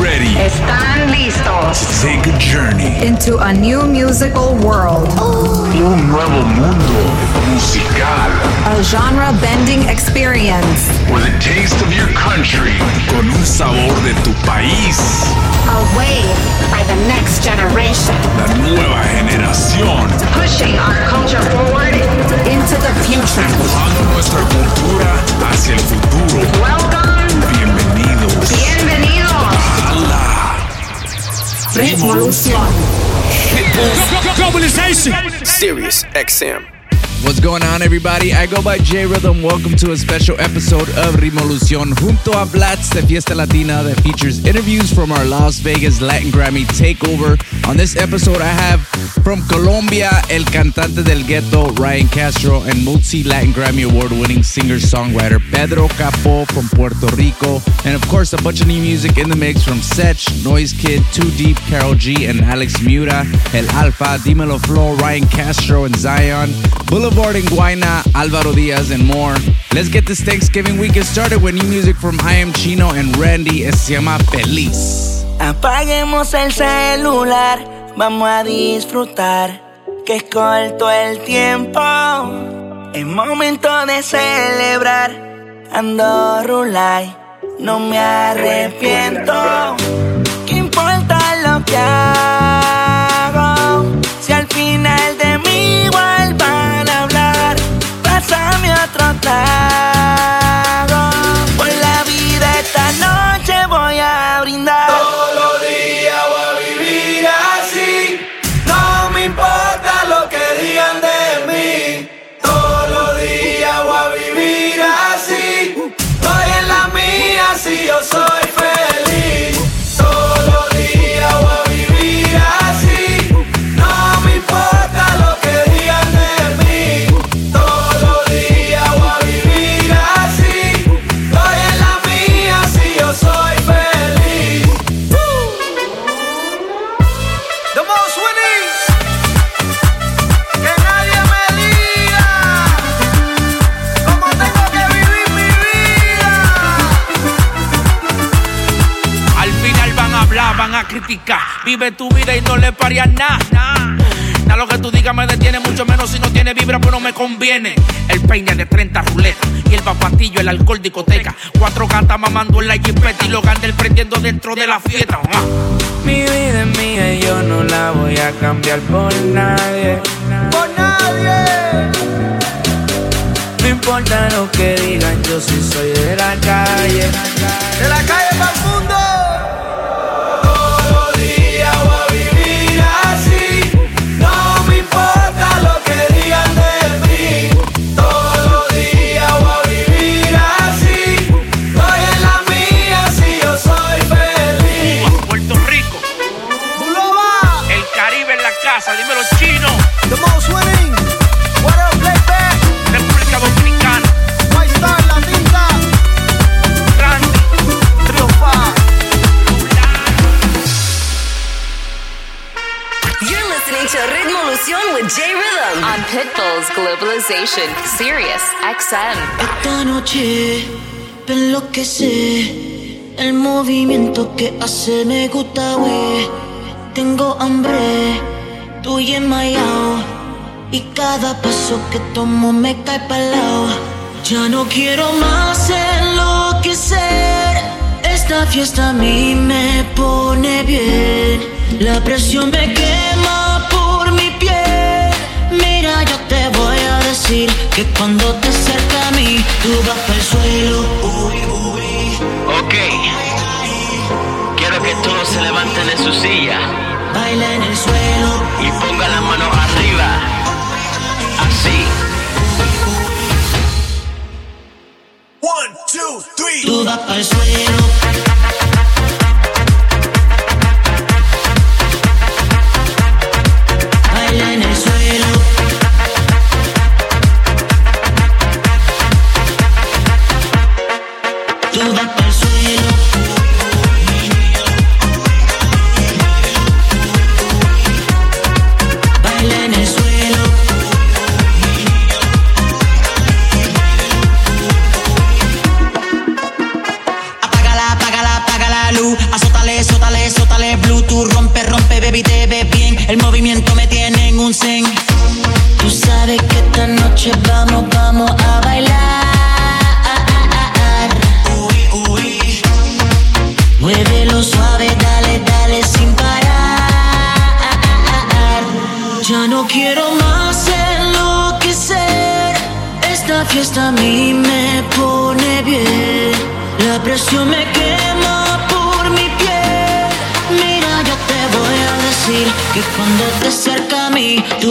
ready? ¿Están listos? To take a journey into a new musical world. Un nuevo mundo musical. A genre bending experience. With a taste of your country. Con un sabor de tu país. A wave by the next generation. La nueva generación. Pushing our culture forward into the future. Empujando nuestra cultura hacia el futuro. Welcome. Revolución. Globalization. Sirius XM. What's going on, everybody? I go by J Rhythm. Welcome to a special episode of Revolucion junto a Blats de Fiesta Latina that features interviews from our Las Vegas Latin Grammy takeover. On this episode, I have from Colombia, el cantante del ghetto, Ryan Castro, and multi Latin Grammy award winning singer songwriter Pedro Capo from Puerto Rico. And of course, a bunch of new music in the mix from Sech, Noise Kid, Too Deep, Carol G, and Alex Miura, El Alfa, Dimelo Flow, Ryan Castro, and Zion, Boulevard and Guayna, Alvaro Diaz, and more. Let's get this Thanksgiving weekend started with new music from I Am Chino and Randy. Es se llama Feliz. Apaguemos el celular, vamos a disfrutar, que es corto el tiempo. Es momento de celebrar, ando rulay, no me arrepiento. ¿Qué importa lo que hago? Por la vida esta noche voy a brindar. Vive tu vida y no le parías nada. Nada lo que tú digas me detiene, mucho menos si no tiene vibra, pues no me conviene. El peine de 30 ruletas y el papatillo, el alcohol discoteca. Cuatro gatas mamando en la jipeta y los gandel prendiendo dentro de la fiesta. Ah. Mi vida es mía y yo no la voy a cambiar por nadie. Por nadie. No importa lo que digan, yo sí soy de la calle. De la calle Globalization, Sirius XM. Esta noche enloquece el movimiento que hace me gusta. Tengo hambre, estoy enmayado y cada paso que tomo me cae pa'l lado. Ya no quiero más enloquecer. Esta fiesta a mí me pone bien. La presión me quema que cuando te acerca a mí, tú vas para el suelo. Ok. Quiero que todos se levanten de su silla Baila en el suelo. y pongan las manos arriba. Así. One, two, three. Tú vas para el suelo.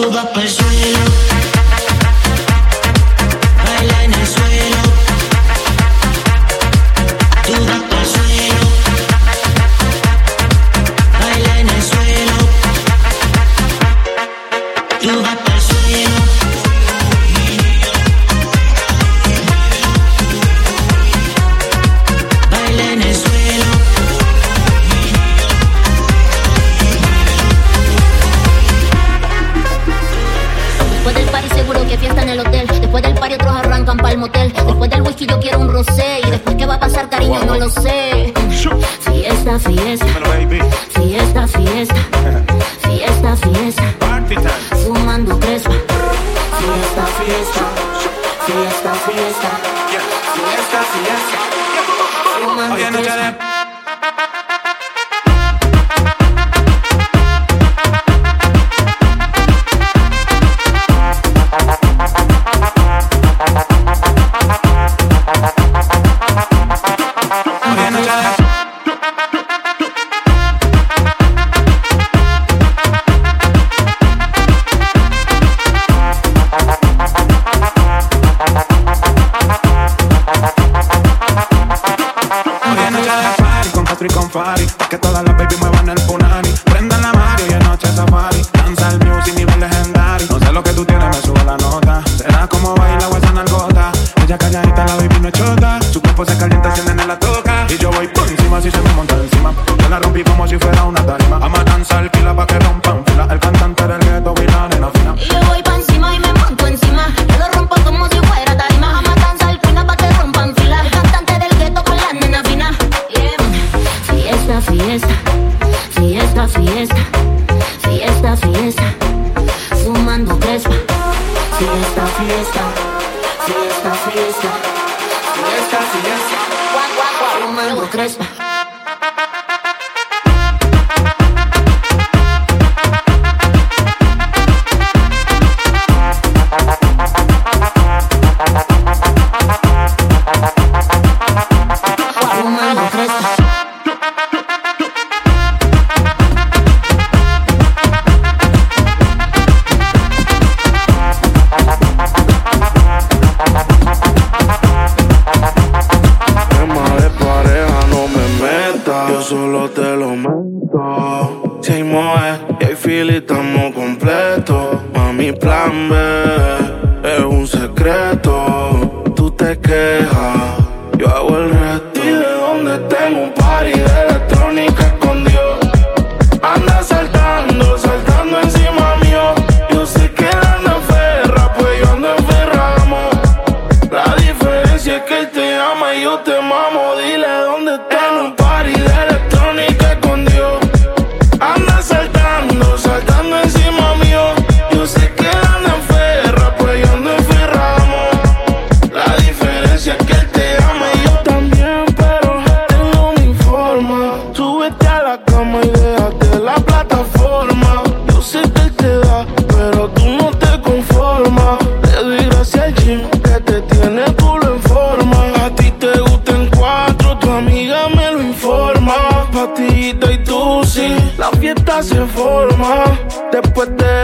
Mí, tú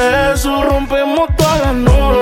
eso rompemos todas las normas.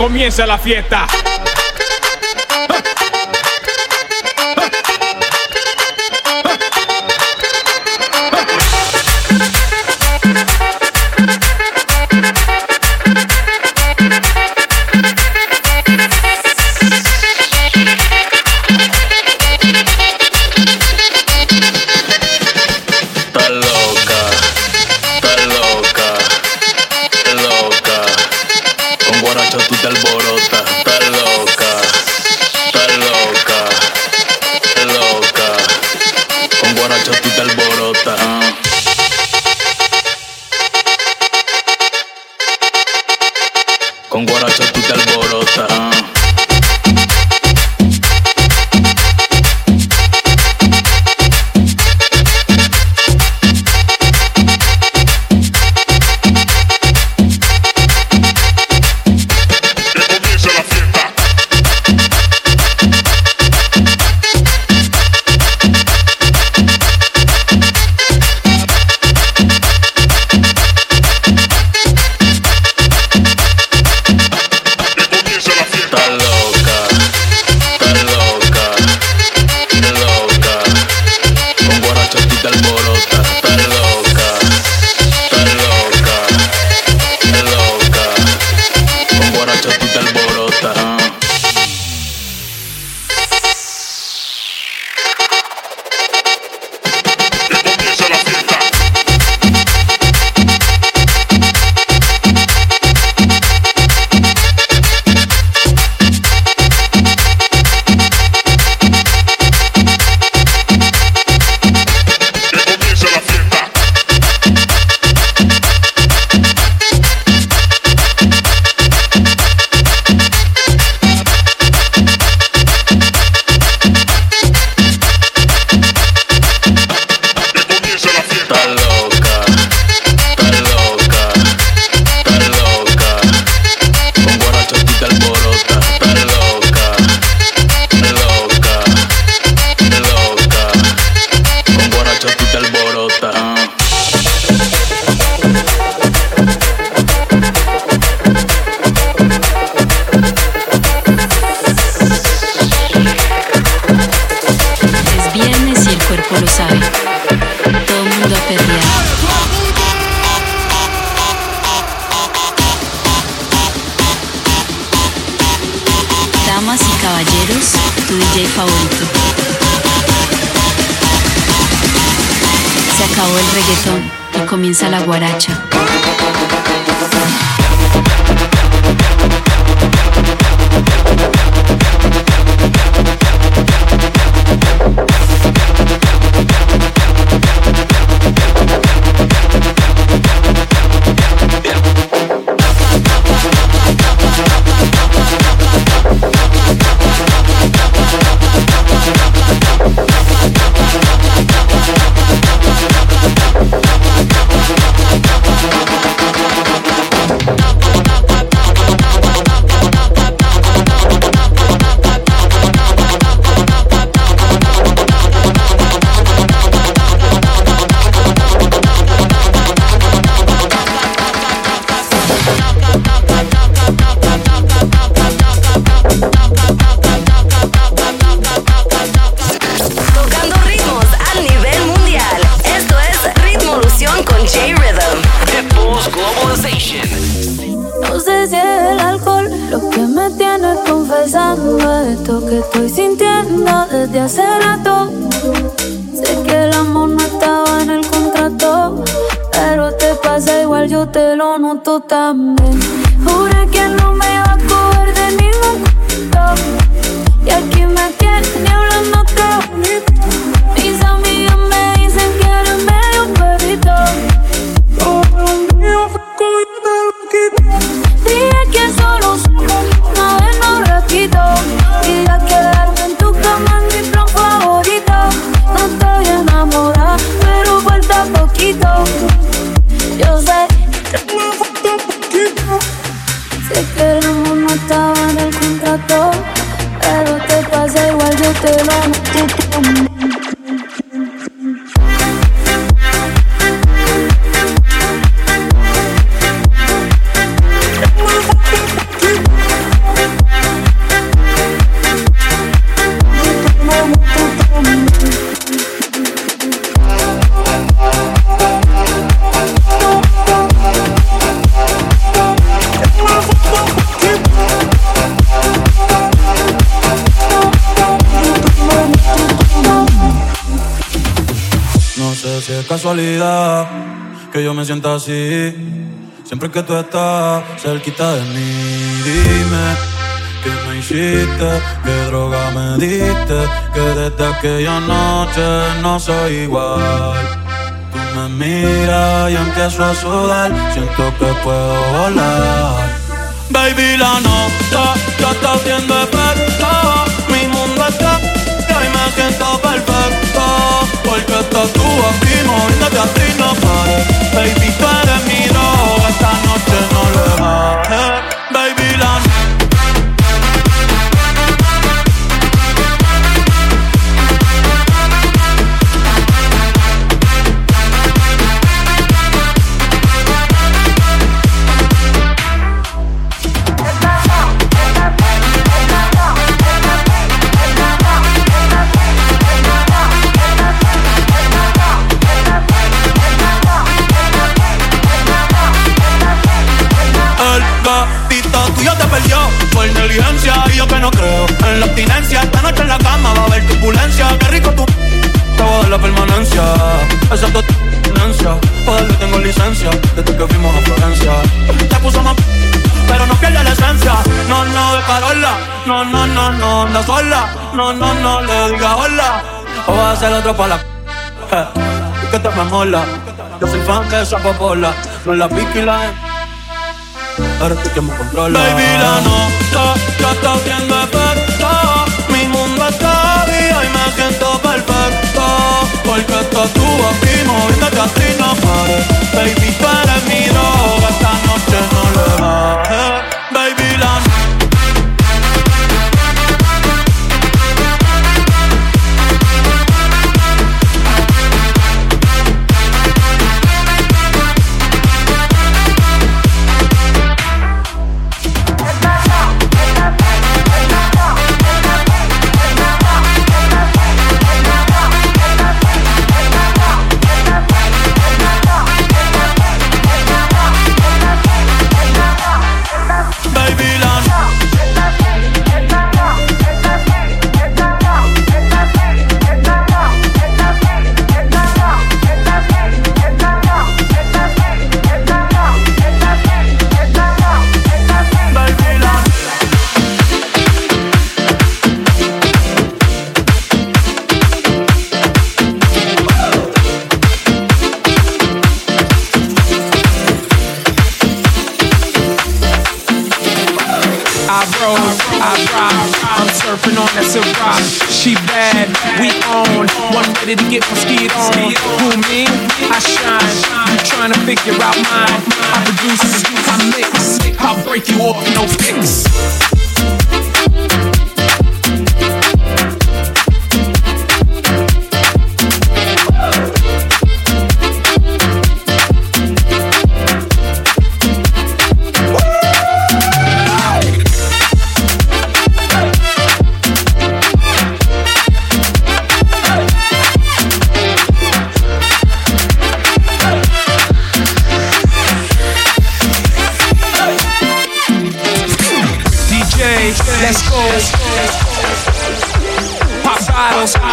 Comienza la fiesta. que yo me sienta así. Siempre que tú estás cerquita de mí, dime que me hiciste, qué droga me diste, que desde aquella noche no soy igual. Tú me miras y empiezo a sudar, siento que puedo volar. Baby, la nota ya está haciendo efecto, mi mundo está, ya me siento perfecto, porque estás tú aquí. Baby, tú eres mi droga, esta noche no le va. no, no, no le diga hola. O va a ser otro para la. Eh. y que te mola. Yo soy fan que esa popola. No la pique y la. E. Ahora tú que me controla. Baby, la nota,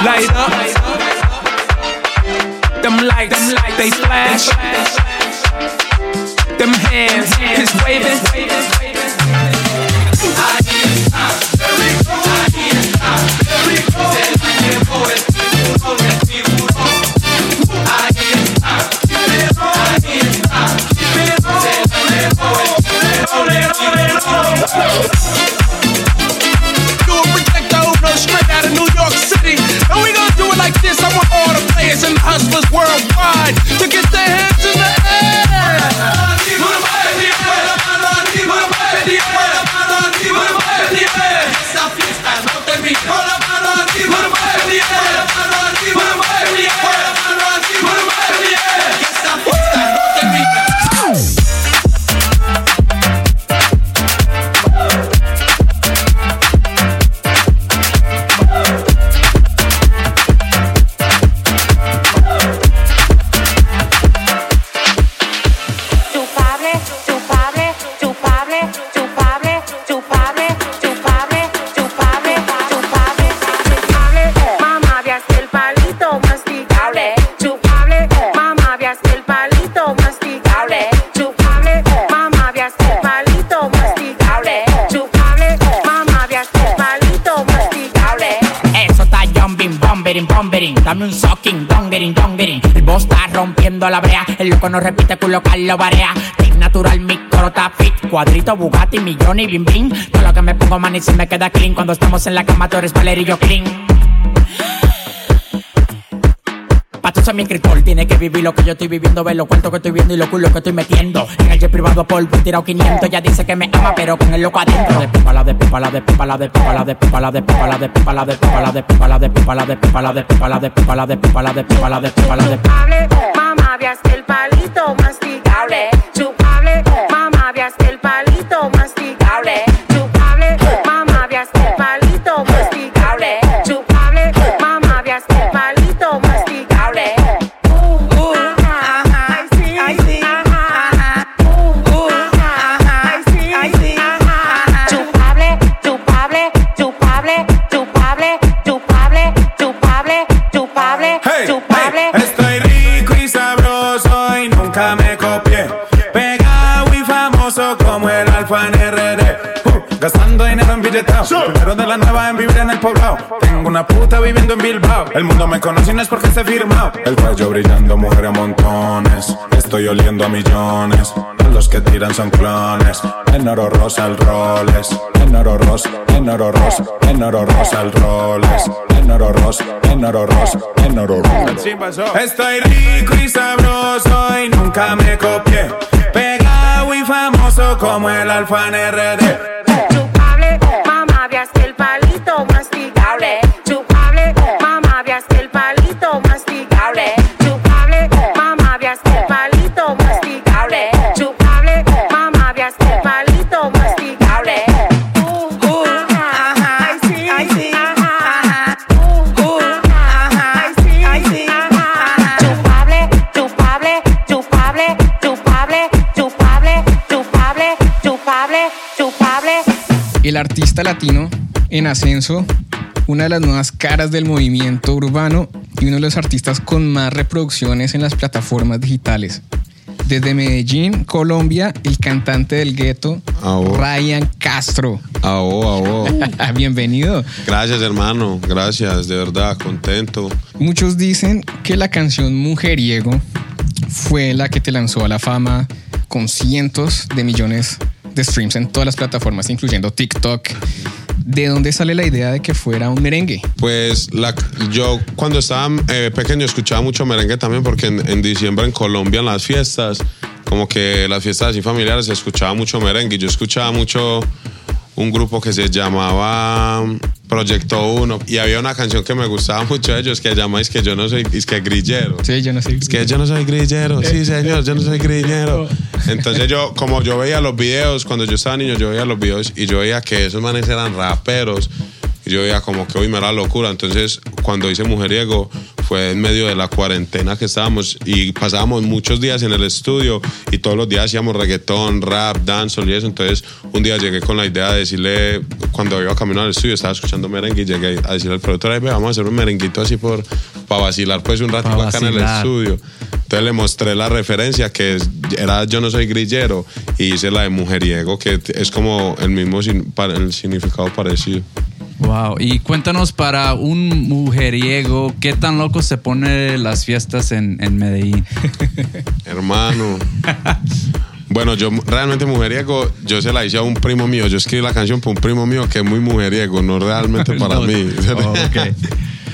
light up. Them lights, they flash. Them hands is waving. Do hustlers worldwide to get their hands in the air. Bombering. Dame un sucking, dongering, dongering. El boss está rompiendo la brea. El loco no repite, culo Carlos Barea. Take natural, mi coro fit. Cuadrito, Bugatti, millón y bim bim. Todo lo que me pongo, man, y si me queda clean. Cuando estamos en la cama, tú eres Valerio clean. Ser mi escritor, tiene que vivir lo que yo estoy viviendo, ver los cuentos que estoy viendo y los culos que estoy metiendo. En el jet privado por un tirado 500, ya dice que me ama, pero con el loco adentro. De pipa la de pipa la de pipa la de pipa la de pipa la de pipa la de pipa la de pipa la de pipa la de pipa la de pipa la de pipa la de pipa la de pipa la de pipa la de pipa la de mamá, veaste el palito masticable. Chupable, mamá, veaste el palito masticable. En billeteado. Primero de la nueva en vivir en el poblado. Tengo una puta viviendo en Bilbao. El mundo me conoce y no es porque esté firmado. El cuello brillando, mujeres a montones. Estoy oliendo a millones. Los que tiran son clones. En oro rosa el roles. En oro rosa, en oro rosa, en oro rosa el roles. En oro rosa, en oro rosa, en oro rosa. Estoy rico y sabroso y nunca me copié. Pegado y famoso como el alfa en RD. Artista latino en ascenso, una de las nuevas caras del movimiento urbano y uno de los artistas con más reproducciones en las plataformas digitales. Desde Medellín, Colombia, el cantante del gueto, Ryan Castro. Bienvenido. Gracias, hermano. Gracias, de verdad, contento. Muchos dicen que la canción Mujeriego fue la que te lanzó a la fama con cientos de millones de streams en todas las plataformas, incluyendo TikTok. ¿De dónde sale la idea de que fuera un merengue? Pues yo cuando estaba eh, pequeño escuchaba mucho merengue también porque en, en diciembre en Colombia en las fiestas, como que las fiestas así familiares se escuchaba mucho merengue. Yo escuchaba mucho un grupo que se llamaba Proyecto 1 y había una canción que me gustaba mucho de ellos que llama es que yo no soy es que grillero. Sí, yo no soy. Es que yo no soy grillero. Sí, señor, yo no soy grillero. Entonces yo como yo veía los videos cuando yo estaba niño, yo veía los videos y yo veía que esos manes eran raperos. Y yo veía como que hoy me era locura. Entonces, cuando hice Mujeriego, fue en medio de la cuarentena que estábamos y pasábamos muchos días en el estudio y todos los días hacíamos reggaetón, rap, dancehall y eso. Entonces un día llegué con la idea de decirle, cuando iba camino al estudio estaba escuchando merengue y llegué a decirle al productor, "Ay, ve, vamos a hacer un merenguito así por para vacilar pues un ratito acá en el estudio. Entonces le mostré la referencia que era Yo no soy grillero y hice la de mujeriego que es como el mismo el significado parecido. Wow, y cuéntanos para un mujeriego, ¿qué tan loco se pone las fiestas en, en Medellín? Hermano. Bueno, yo realmente mujeriego, yo se la hice a un primo mío. Yo escribí la canción para un primo mío que es muy mujeriego, no realmente para No. mí. Oh, ok.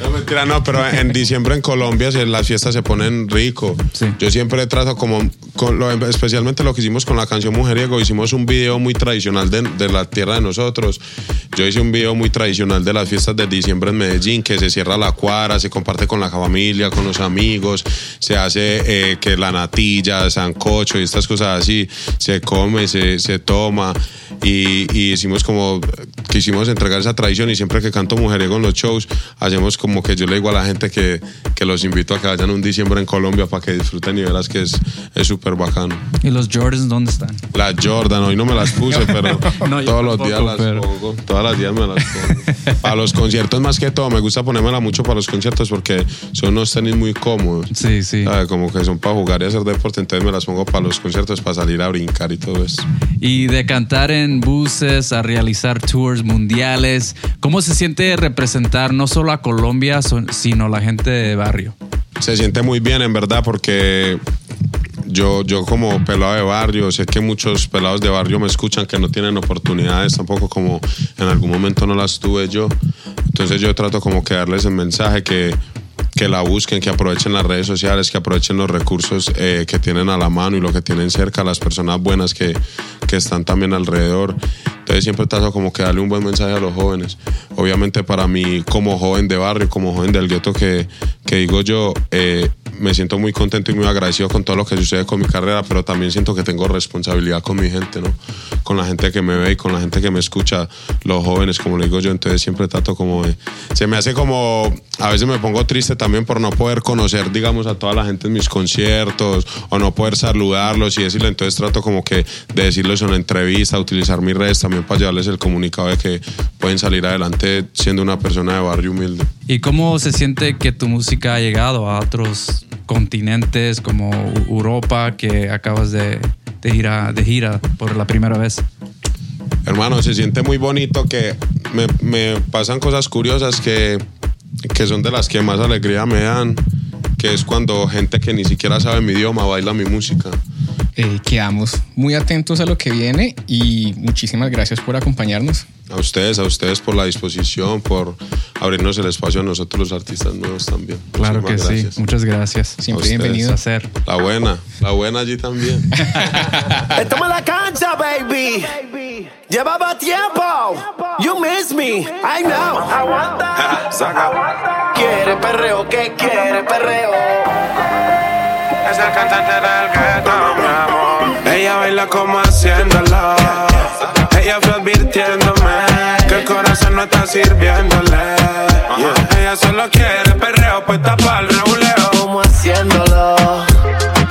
No, mentira, no, pero en diciembre en Colombia las fiestas se ponen rico. Yo siempre trato como, especialmente lo que hicimos con la canción Mujeriego, hicimos un video muy tradicional de, de la tierra de nosotros. Yo hice un video muy tradicional de las fiestas de diciembre en Medellín, que se cierra la cuadra, se comparte con la familia, con los amigos, se hace eh, que la natilla, sancocho y estas cosas así, se come, se, se toma. Y, y hicimos como, quisimos entregar esa tradición y siempre que canto Mujeriego en los shows, hacemos como que yo le digo a la gente que, que los invito a que vayan un diciembre en Colombia para que disfruten y verás que es es súper bacano. ¿Y los Jordans dónde están? La Jordan, hoy no me las puse, pero No, todos los tampoco, días las pero- pongo. Todas las días me las pongo. para los conciertos más que todo, me gusta ponérmela mucho para los conciertos porque son unos tenis muy cómodos. Sí, sí. Como que son para jugar y hacer deporte, entonces me las pongo para los conciertos, para salir a brincar y todo eso. Y de cantar en buses a realizar tours mundiales, ¿cómo se siente representar no solo a Colombia, sino la gente de barrio? Se siente muy bien, en verdad, porque yo, yo como pelado de barrio, sé que muchos pelados de barrio me escuchan que no tienen oportunidades, tampoco como en algún momento no las tuve yo. Entonces yo trato como que darles el mensaje que, que la busquen, que aprovechen las redes sociales, que aprovechen los recursos eh, que tienen a la mano y lo que tienen cerca, las personas buenas que, que están también alrededor. Entonces siempre trato como que darle un buen mensaje a los jóvenes. Obviamente para mí como joven de barrio, como joven del gueto que, que digo yo, eh, me siento muy contento y muy agradecido con todo lo que sucede con mi carrera, pero también siento que tengo responsabilidad con mi gente, ¿no? Con la gente que me ve y con la gente que me escucha, los jóvenes, como le digo yo, entonces siempre trato como de... Se me hace como... A veces me pongo triste también por no poder conocer, digamos, a toda la gente en mis conciertos o no poder saludarlos y decirle, entonces trato como que de decirles en una entrevista, utilizar mis redes también para llevarles el comunicado de que pueden salir adelante siendo una persona de barrio humilde. ¿Y cómo se siente que tu música ha llegado a otros continentes como Europa, que acabas de, de ir a- de gira por la primera vez? Hermano, se siente muy bonito que me, me pasan cosas curiosas que, que son de las que más alegría me dan, que es cuando gente que ni siquiera sabe mi idioma baila mi música. Eh, quedamos muy atentos a lo que viene y muchísimas gracias por acompañarnos. A ustedes, a ustedes por la disposición, por abrirnos el espacio a nosotros los artistas nuevos también. Claro que Muchísimas sí. gracias. Muchas gracias. A ustedes. Hacer. La buena, la buena allí también. Estamos en la cancha, baby. Llevaba tiempo. You miss me. I know. Aguanta. Quiere perreo, ¿qué quiere perreo? Es el cantante del gueto, mi amor. Ella baila como haciéndolo. Ella fue advirtiéndome que no está sirviéndole. Yeah. Ella solo quiere perreo, pues tapa el reguleo. Como haciéndolo.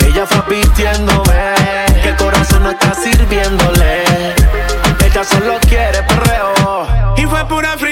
Ella fue advirtiéndome que el corazón no está sirviéndole. Ella solo quiere perreo. Y fue pura fricción.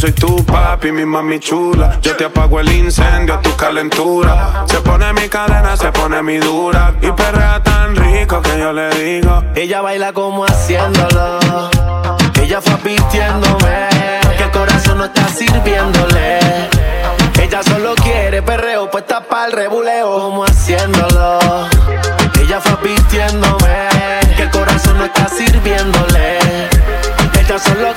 Soy tu papi, mi mami chula Yo te apago el incendio, tu calentura Se pone mi cadena, se pone mi dura Y perrea tan rico que yo le digo Ella baila como haciéndolo. Ella fue advirtiéndome que el corazón no está sirviéndole. Ella solo quiere perreo, puesta para el rebuleo. Como haciéndolo. Ella fue advirtiéndome que el corazón sirviéndole. Ella solo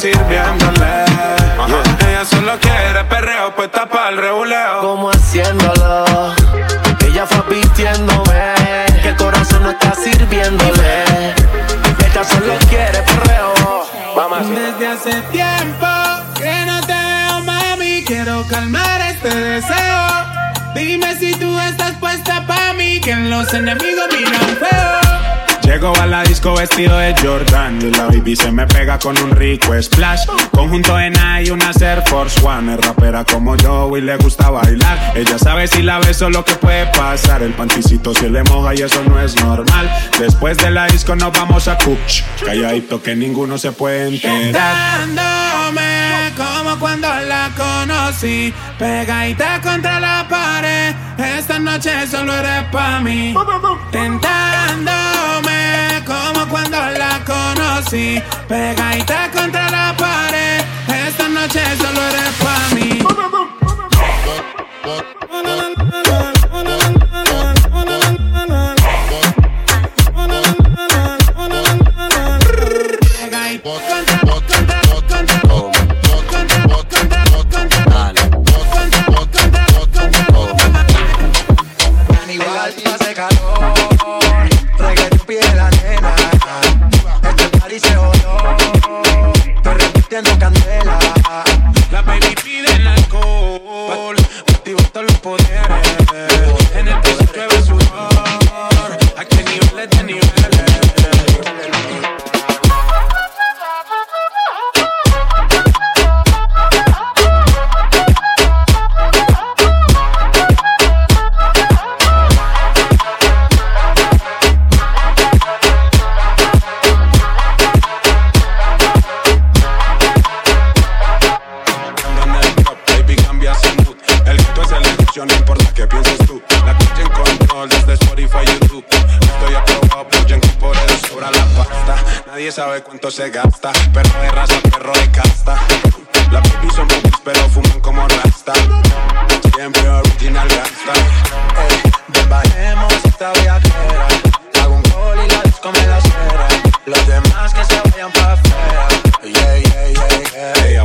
sirviéndole. Ella solo quiere perreo, pues tapa el reguleo. Como haciéndolo. Ella fue advirtiéndome que el corazón no está sirviéndole. Ella solo quiere perreo. Vamos. Desde hace tiempo que no te veo, mami. Quiero calmar este deseo. Dime si tú estás puesta pa' mí, que los enemigos miran feo. Llego a la disco vestido de Jordan y la baby se me pega con un rico splash. Conjunto en y una Air Force One. Es rapera como yo y le gusta bailar. Ella sabe si la beso lo que puede pasar. El panticito se le moja y eso no es normal. Después de la disco nos vamos a Cuch. Calladito que ninguno se puede enterar. Dándome como cuando la conocí, pegadita contra la pared. Esta noche solo eres pa' mí. Tentándome como cuando la conocí, pegadita contra la pared. Esta noche solo eres pa' mí. Poderes. En el piso llueve sudor, a qué niveles de niveles. La calle en control desde Spotify, YouTube. Estoy aprobado por Yankee, por eso sobra la pasta. Nadie sabe cuánto se gasta. Perro de raza, perro de casta. La baby son boobies, pero fuman como rasta. Siempre original gasta. Ey, bajemos esta viajera. Hago un gol y la disco me la cera. Los demás que se vayan pa' afuera. Yeah, yeah, yeah, yeah. Ey,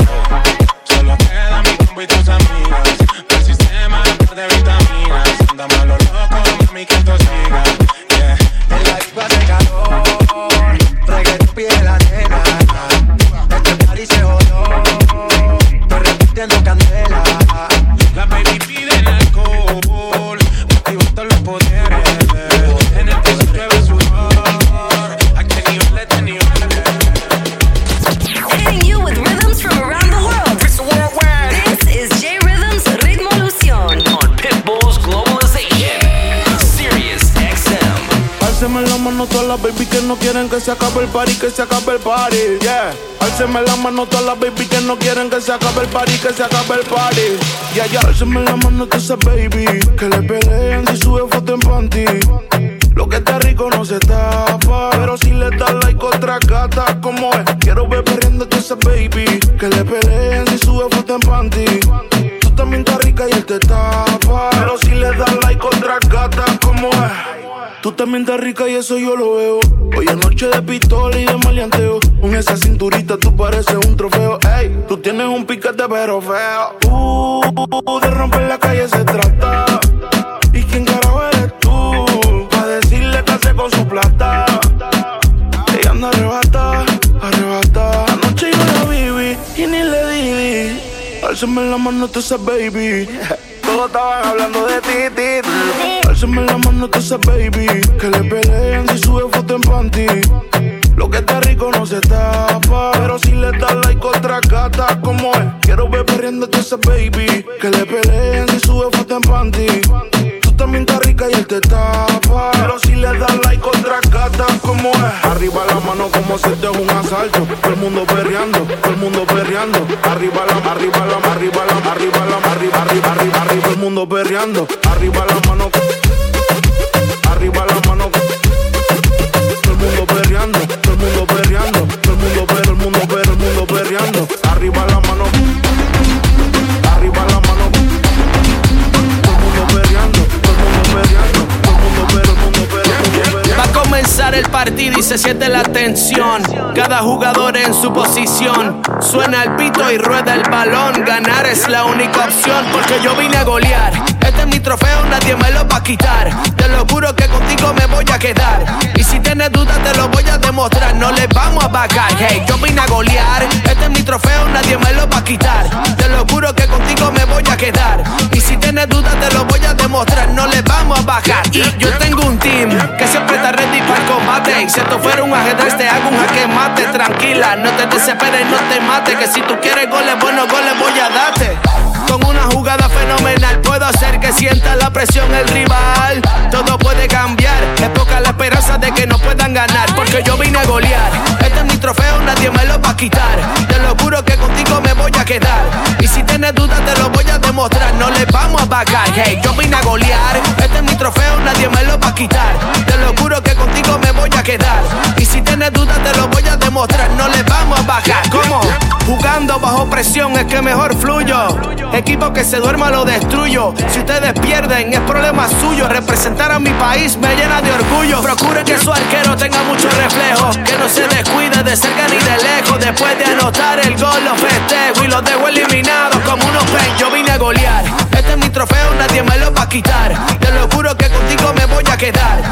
que se acabe el party, que se acabe el party, yeah. Álceme la mano todas las baby que no quieren que se acabe el party, que se acabe el party. Yeah, yeah, la mano todas esas baby que le pelean si sube foto en panty. Lo que está rico no se tapa, pero si le das like otra gata, como es. Quiero ver perdiendo a esa baby que le pelean si sube foto en panty. Tú también estás rica y él te tapa, también está rica y eso yo lo veo. Hoy es noche de pistola y de maleanteo. Con esa cinturita tú pareces un trofeo. Ey, tú tienes un piquete pero feo. Uh, de romper la calle se trata. ¿Y quién carajo eres tú? Pa' decirle que hace con su plata. Ella anda arrebata, arrebata. Anoche yo la viví y ni le di. Álzame la mano, tú esa baby. Todos estaban hablando de ti, ti, ti. Alzame la mano, tú sabes, baby. Que le pelean si sube foto en panty. Lo que está rico no se tapa. Pero si le das like otra gata, como es. Quiero ver perdiendo esa baby. Que le peleen si sube foto en panty. También estás rica y él te tapa. Pero si le das like otra gata, como es. Arriba la mano como si esto es un asalto. Todo el mundo perreando, todo el mundo perreando. Arriba la, arriba la, arriba la, arriba la, arriba, arriba, arriba, arriba. Todo el mundo perreando. Arriba la mano. Arriba la mano. Todo el mundo perreando, todo el mundo perreando, todo el mundo perreando, el mundo perreando, el mundo perreando. Arriba la mano. El partido y se siente la tensión. Cada jugador en su posición. Suena el pito y rueda el balón. Ganar es la única opción porque yo vine a golear. Este es mi trofeo, nadie me lo va a quitar. Te lo juro que contigo me voy a quedar. Y si tienes dudas, te lo voy a demostrar. No le vamos a bajar. Hey, yo vine a golear. Este es mi trofeo, nadie me lo va a quitar. Te lo juro que contigo me voy a quedar. Y si tienes dudas, te lo voy a demostrar. No le vamos a bajar. Y yo tengo un team que siempre está ready para el combate. Si esto fuera un ajedrez, te hago un jaque mate. Tranquila, no te desesperes, no te mate. Que si tú quieres goles, buenos goles voy a darte. Con una jugada fenomenal puedo hacer que sienta la presión el rival. Todo puede cambiar, es poca la esperanza de que no puedan ganar. Porque yo vine a golear. Este es mi trofeo, nadie me lo va a quitar. Te lo juro que contigo me voy a quedar. Y si tienes dudas, te lo voy a demostrar. No le vamos a bajar. Hey, yo vine a golear. Y si tienes dudas, te lo voy a demostrar. No le vamos a bajar. ¿Cómo? Jugando bajo presión es que mejor fluyo. Equipo que se duerma lo destruyo. Si ustedes pierden, es problema suyo. Representar a mi país me llena de orgullo. Procure que su arquero tenga mucho reflejo. Que no se descuide de cerca ni de lejos. Después de anotar el gol, lo festejo y los dejo eliminados como unos pen. Yo vine a golear. Este es mi trofeo, nadie me lo va a quitar. Te lo juro que contigo me voy a quedar.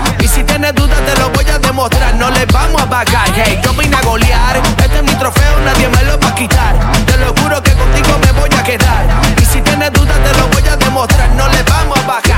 Tienes dudas, te lo voy a demostrar. No le vamos a bajar. Hey, yo vine a golear. Este es mi trofeo, nadie me lo va a quitar. Te lo juro que contigo me voy a quedar. Y si tienes dudas, te lo voy a demostrar. No le vamos a bajar.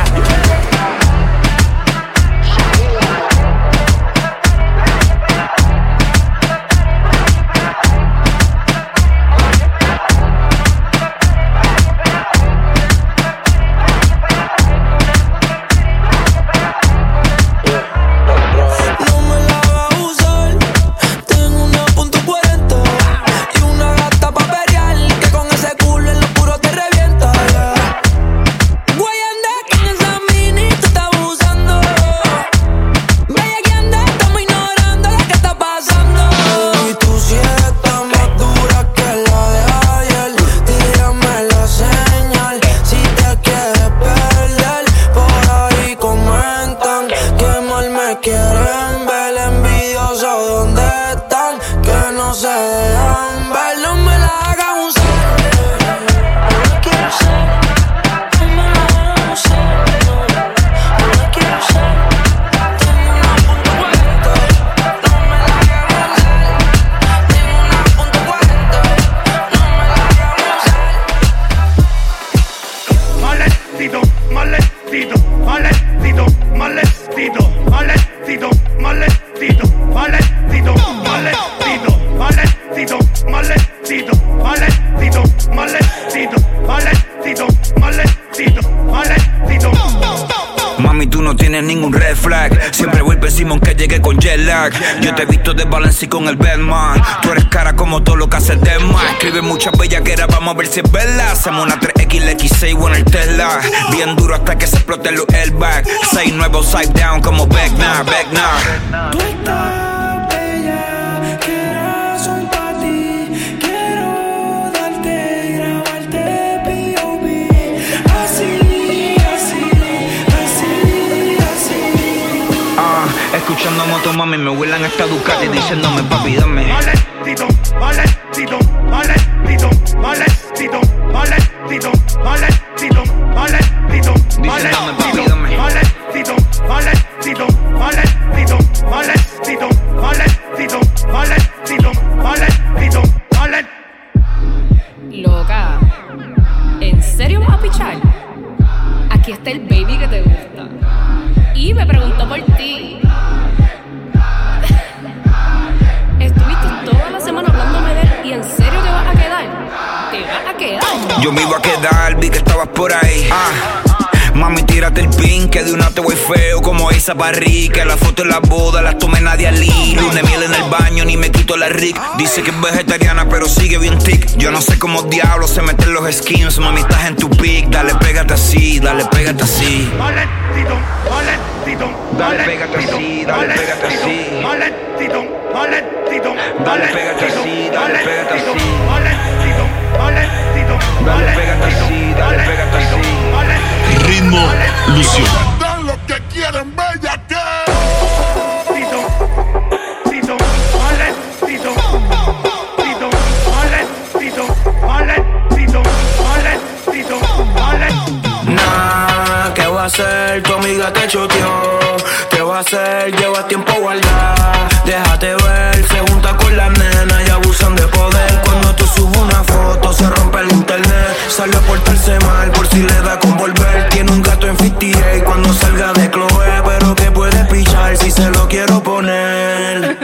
Con el Batman. Tú eres cara como todo lo que haces de más. Escribe muchas bellaqueras, vamos a ver si es verdad. Hacemos una 3XLX6 o en el Tesla. Bien duro hasta que se explote los airbag. 6 nuevos side down como Becknar, Becknar. Escuchando moto mami, me huelan esta Ducati diciéndome papi, dame. Maletito, maletito, maletito, maletito, maletito, maletito, esa barriga. La foto en la boda la tomé nadie allí. Luna miel en el baño, ni me quito la rick. Dice que es vegetariana, pero sigue bien tic. Yo no sé cómo diablos se meten los skins. Mami, estás en tu pic. Dale, pégate así, dale, pégate así. Dale, pégate así, dale, pégate así. Dale, pégate así, dale, pégate así. Dale, pégate así, dale, pégate así. Ritmo, Lucio. Dan lo que quieren ver. te choteó. ¿Qué va a hacer? Lleva tiempo guardada. Déjate ver, se junta con la nena y abusan de poder. Cuando tú subes una foto, se rompe el internet. Sale a portarse mal por si le da con volver. Tiene un gato en 58 cuando salga de Chloe. Pero que puede pichar si se lo quiero poner.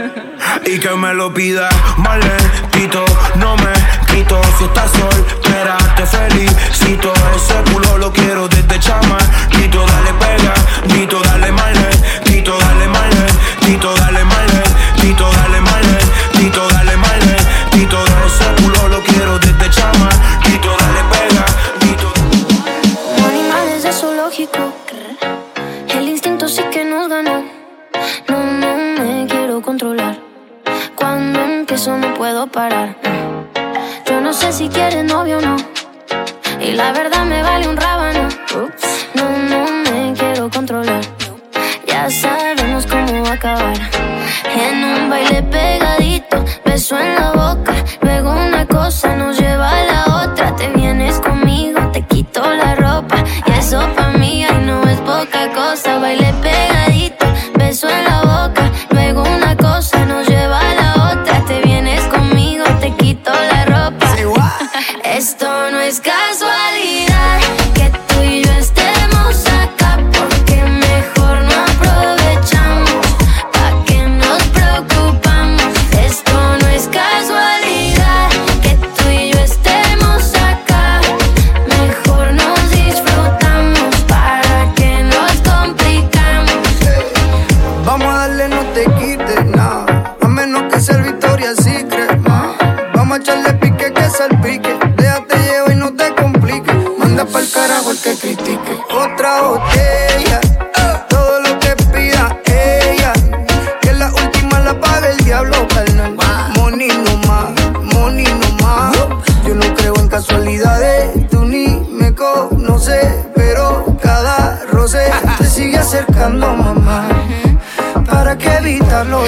Y que me lo pida, maletito, no me quito. Si estás soltera, te felicito. Ese culo lo quiero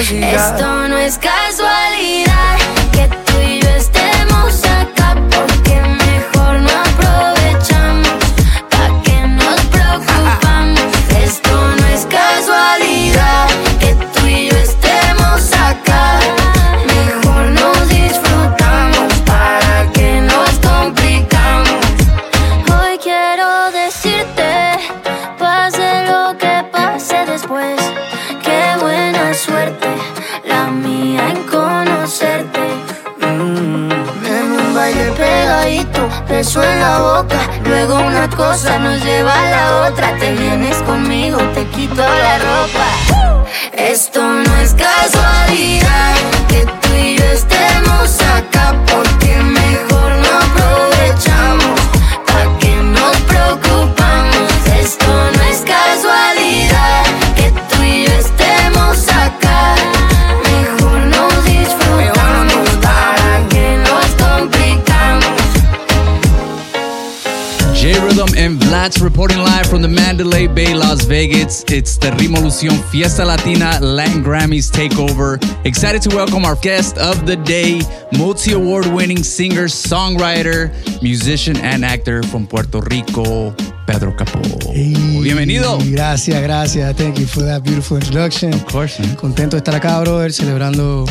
Esto no es caro. Nats reporting live from the Mandalay Bay, Las Vegas. It's the Rimolucion Fiesta Latina Latin Grammys Takeover. Excited to welcome our guest of the day, multi award winning singer, songwriter, musician, and actor from Puerto Rico, Pedro Capó. Bienvenido. Gracias, gracias. Thank you for that beautiful introduction. Of course, man. Contento de estar acá, brother, celebrando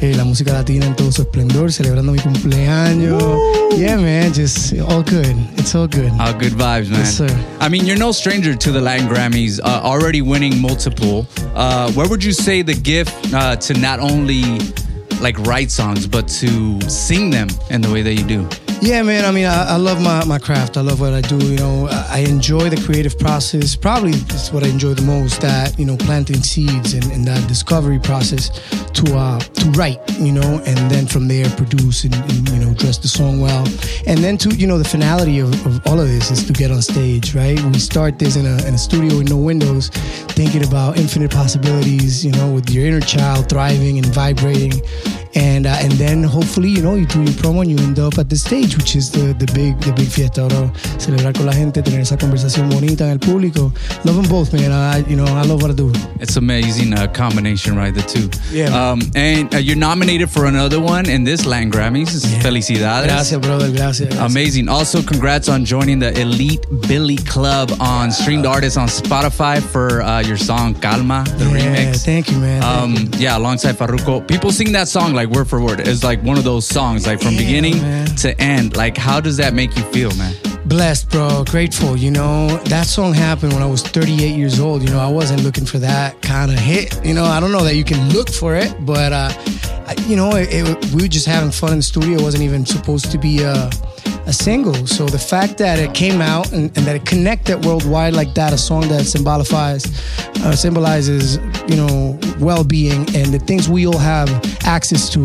eh, la música latina en todo su esplendor, celebrando mi cumpleaños. Yeah, man, just all good. It's all good. Uh, good vibes, man. Yes, sir. I mean, you're no stranger to the Latin Grammys, uh, already winning multiple. Uh, where would you say the gift uh, to not only like write songs, but to sing them in the way that you do? Yeah, man. I mean, I, I love my, my craft. I love what I do. You know, I, enjoy the creative process. Probably it's what I enjoy the most. That you know, planting seeds and, and that discovery process to uh, to write. You know, and then from there produce and, and you know dress the song well, and then to you know the finality of, of all of this is to get on stage. Right? We start this in a in a studio with no windows, thinking about infinite possibilities. You know, with your inner child thriving and vibrating. And, uh, and then hopefully you know you do your promo and you end up at the stage which is the, the big the big fiesta bro celebrar con la gente tener esa conversación bonita en el público love them both man I, you know I love what I do It's amazing uh, combination, right? The two. Yeah. Um, and uh, you're nominated for another one in this Latin Grammys. Felicidades. gracias brother gracias, gracias. Amazing. Also, congrats on joining the Elite Billy Club on Streamed Artists on Spotify for uh, your song Calma, the Yeah, remix. thank you man Um, yeah, alongside Farruko. People sing that song like word for word. It's like one of those songs, like from beginning to end. Like, how does that make you feel, man? blessed bro grateful you know that song happened when I was 38 years old you know I wasn't looking for that kind of hit you know I don't know that you can look for it but uh I, you know it, it- we were just having fun in the studio it wasn't even supposed to be a a single. So the fact that it came out and, and that it connected worldwide like that a song that symbolifies uh, symbolizes you know well-being and the things we all have access to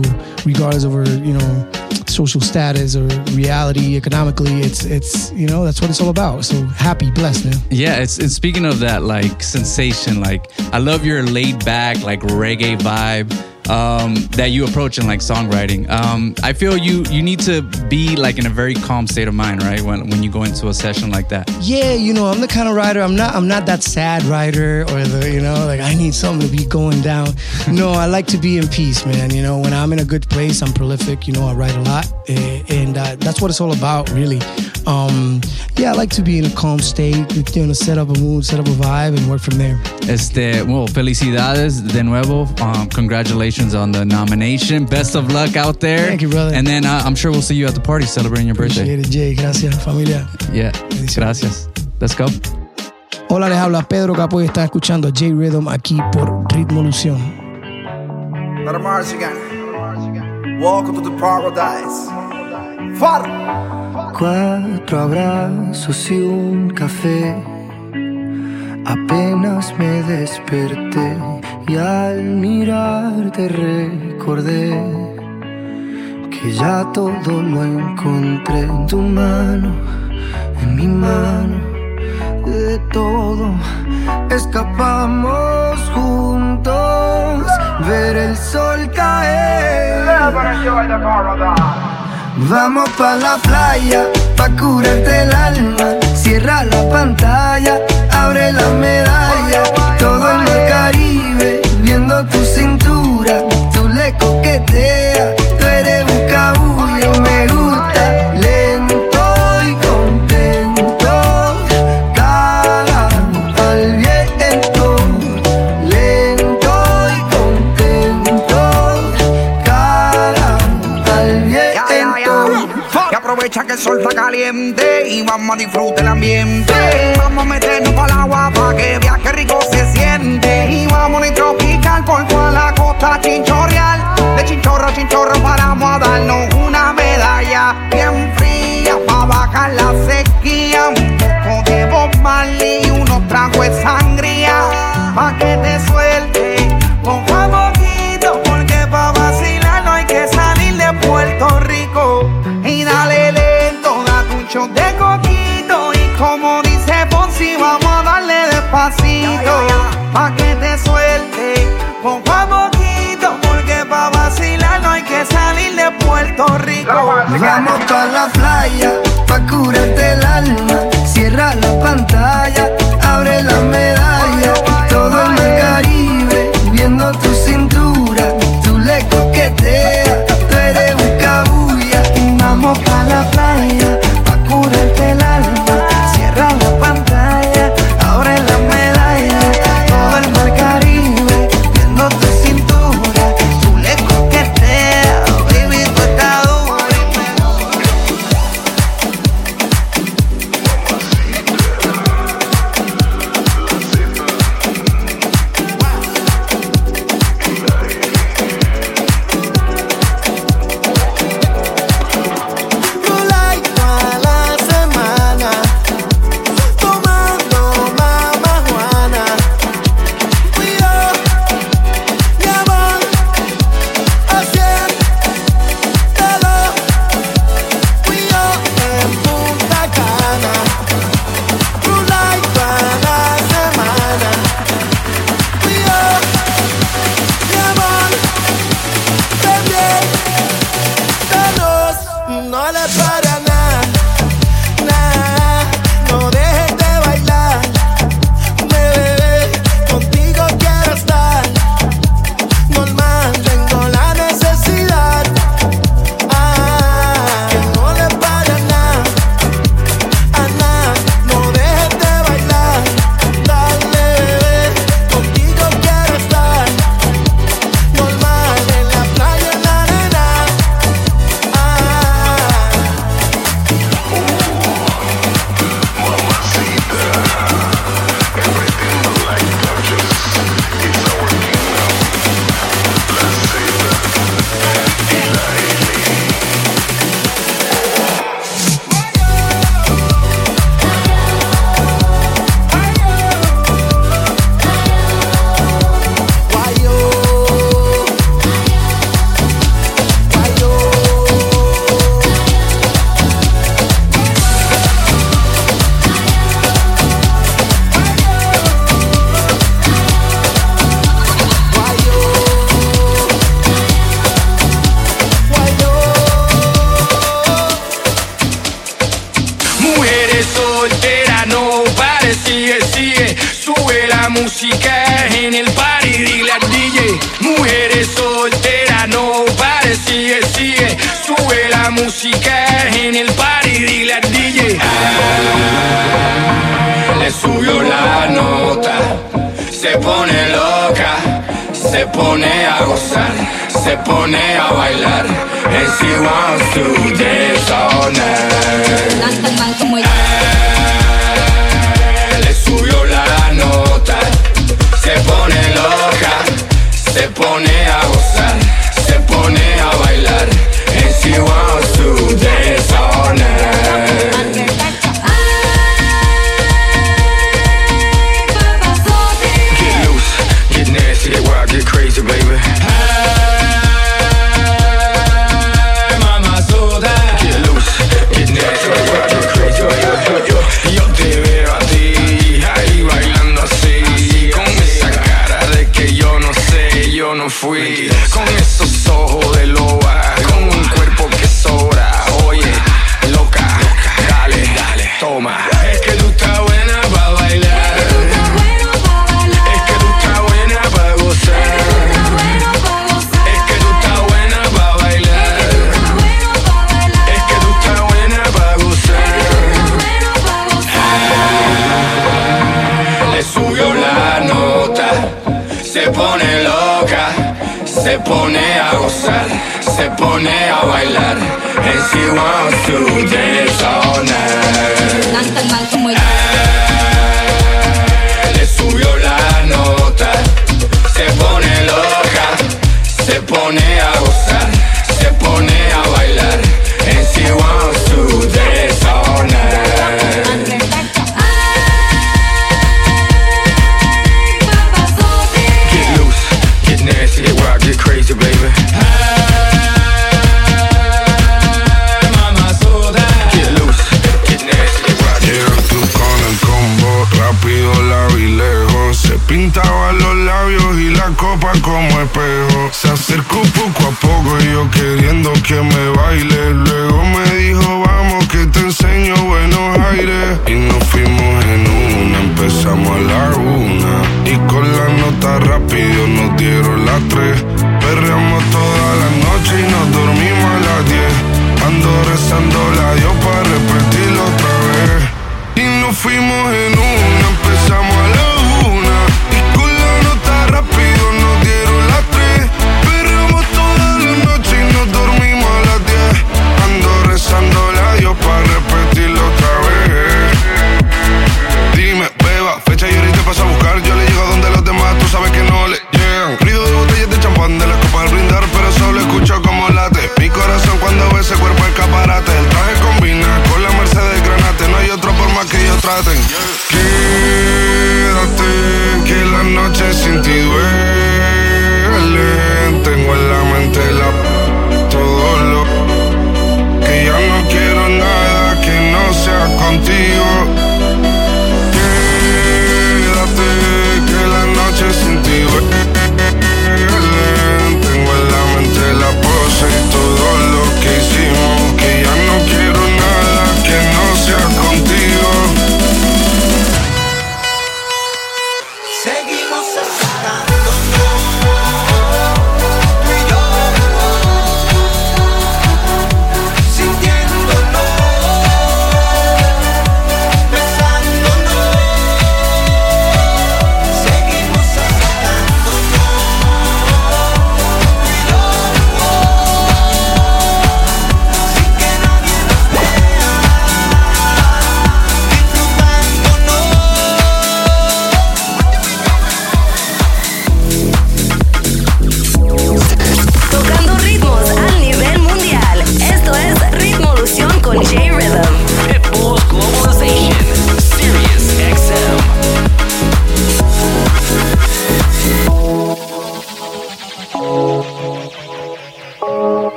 regardless of our you know social status or reality economically it's it's you know that's what it's all about. So happy blessed man. Yeah, it's, it's speaking of that like sensation. Like, I love your laid back like reggae vibe um, that you approach in like songwriting. Um, I feel you you need to be like in a very calm state of mind, right? When when you go into a session like that. yeah you know i'm the kind of writer i'm not i'm not that sad writer or the you know like i need something to be going down no i like to be in peace man you know when i'm in a good place i'm prolific you know i write a lot eh, and uh, that's what it's all about really um yeah i like to be in a calm state you know set up a mood set up a vibe and work from there Este, well, felicidades de nuevo. Um, congratulations on the nomination. Best of luck out there. Thank you, brother. And then uh, I'm sure we'll see you at the party celebrating your birthday. Appreciate it, Jay gracias familia Yeah. Gracias. Let's go. Hola, les habla Pedro Capo y está escuchando a J Rhythm aquí por Ritmo Lución. Let march again. Welcome to the paradise. Far. Cuatro abrazos y un café. Apenas me desperté y al mirarte recordé que ya todo lo encontré en tu mano, en mi mano, de todo escapamos juntos, ver el sol caer. Vamos pa la playa, pa curarte el alma. Cierra la pantalla, abre la medalla. Todo en el Caribe, viendo tu cintura. Tú le coqueteas, tú eres un cabullo. Me gusta lento y contento. Cara al viento, lento y contento. Cara al viento. Y aprovecha que el sol está caliente y vamos a disfrutar el ambiente. Vamos a meternos para el agua para que vea que rico se siente. Y vamos a tropical por toda la costa chinchorreal. De chinchorro a chinchorro paramos a darnos una medalla bien fría para bajar la sequía. Un poco de y unos tragos de sangría Vamos pa' la playa, pa' curarte el alma. Cierra la pantalla música en el party, dile al DJ, mujeres solteras, no pares, sigue, sigue, sube la música en el party, dile al DJ. Ah, le subió la nota, se pone loca, se pone a gozar, se pone a bailar, and she wants to dance all night. poner pone a bailar. And she wants to dance all night Le subió la nota Se pone loca Se pone a gozar. como espejo. Se acercó poco a poco y yo queriendo que me baile. Luego me dijo, vamos que te enseño buenos aires. Y nos fuimos en una, empezamos a la una. Y con la nota rápido nos dieron las tres. Perreamos toda la noche y nos dormimos a las diez. Ando rezando la Dios para repetirlo otra vez. Y nos fuimos en una. praten.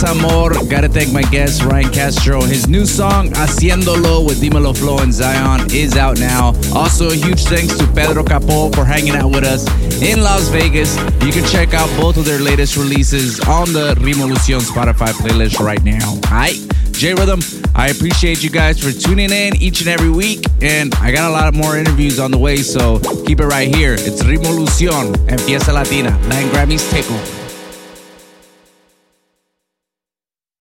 Desamor. Gotta thank my guest Ryan Castro. His new song Haciéndolo with Dimelo Flow and Zion is out now. Also, a huge thanks to Pedro Capó for hanging out with us in Las Vegas. You can check out both of their latest releases on the Revolucion Spotify playlist right now. Alright, J Rhythm, I appreciate you guys for tuning in each and every week. And I got a lot of more interviews on the way, so keep it right here. It's Revolucion Fiesta Latina, Latin Grammys Takeover.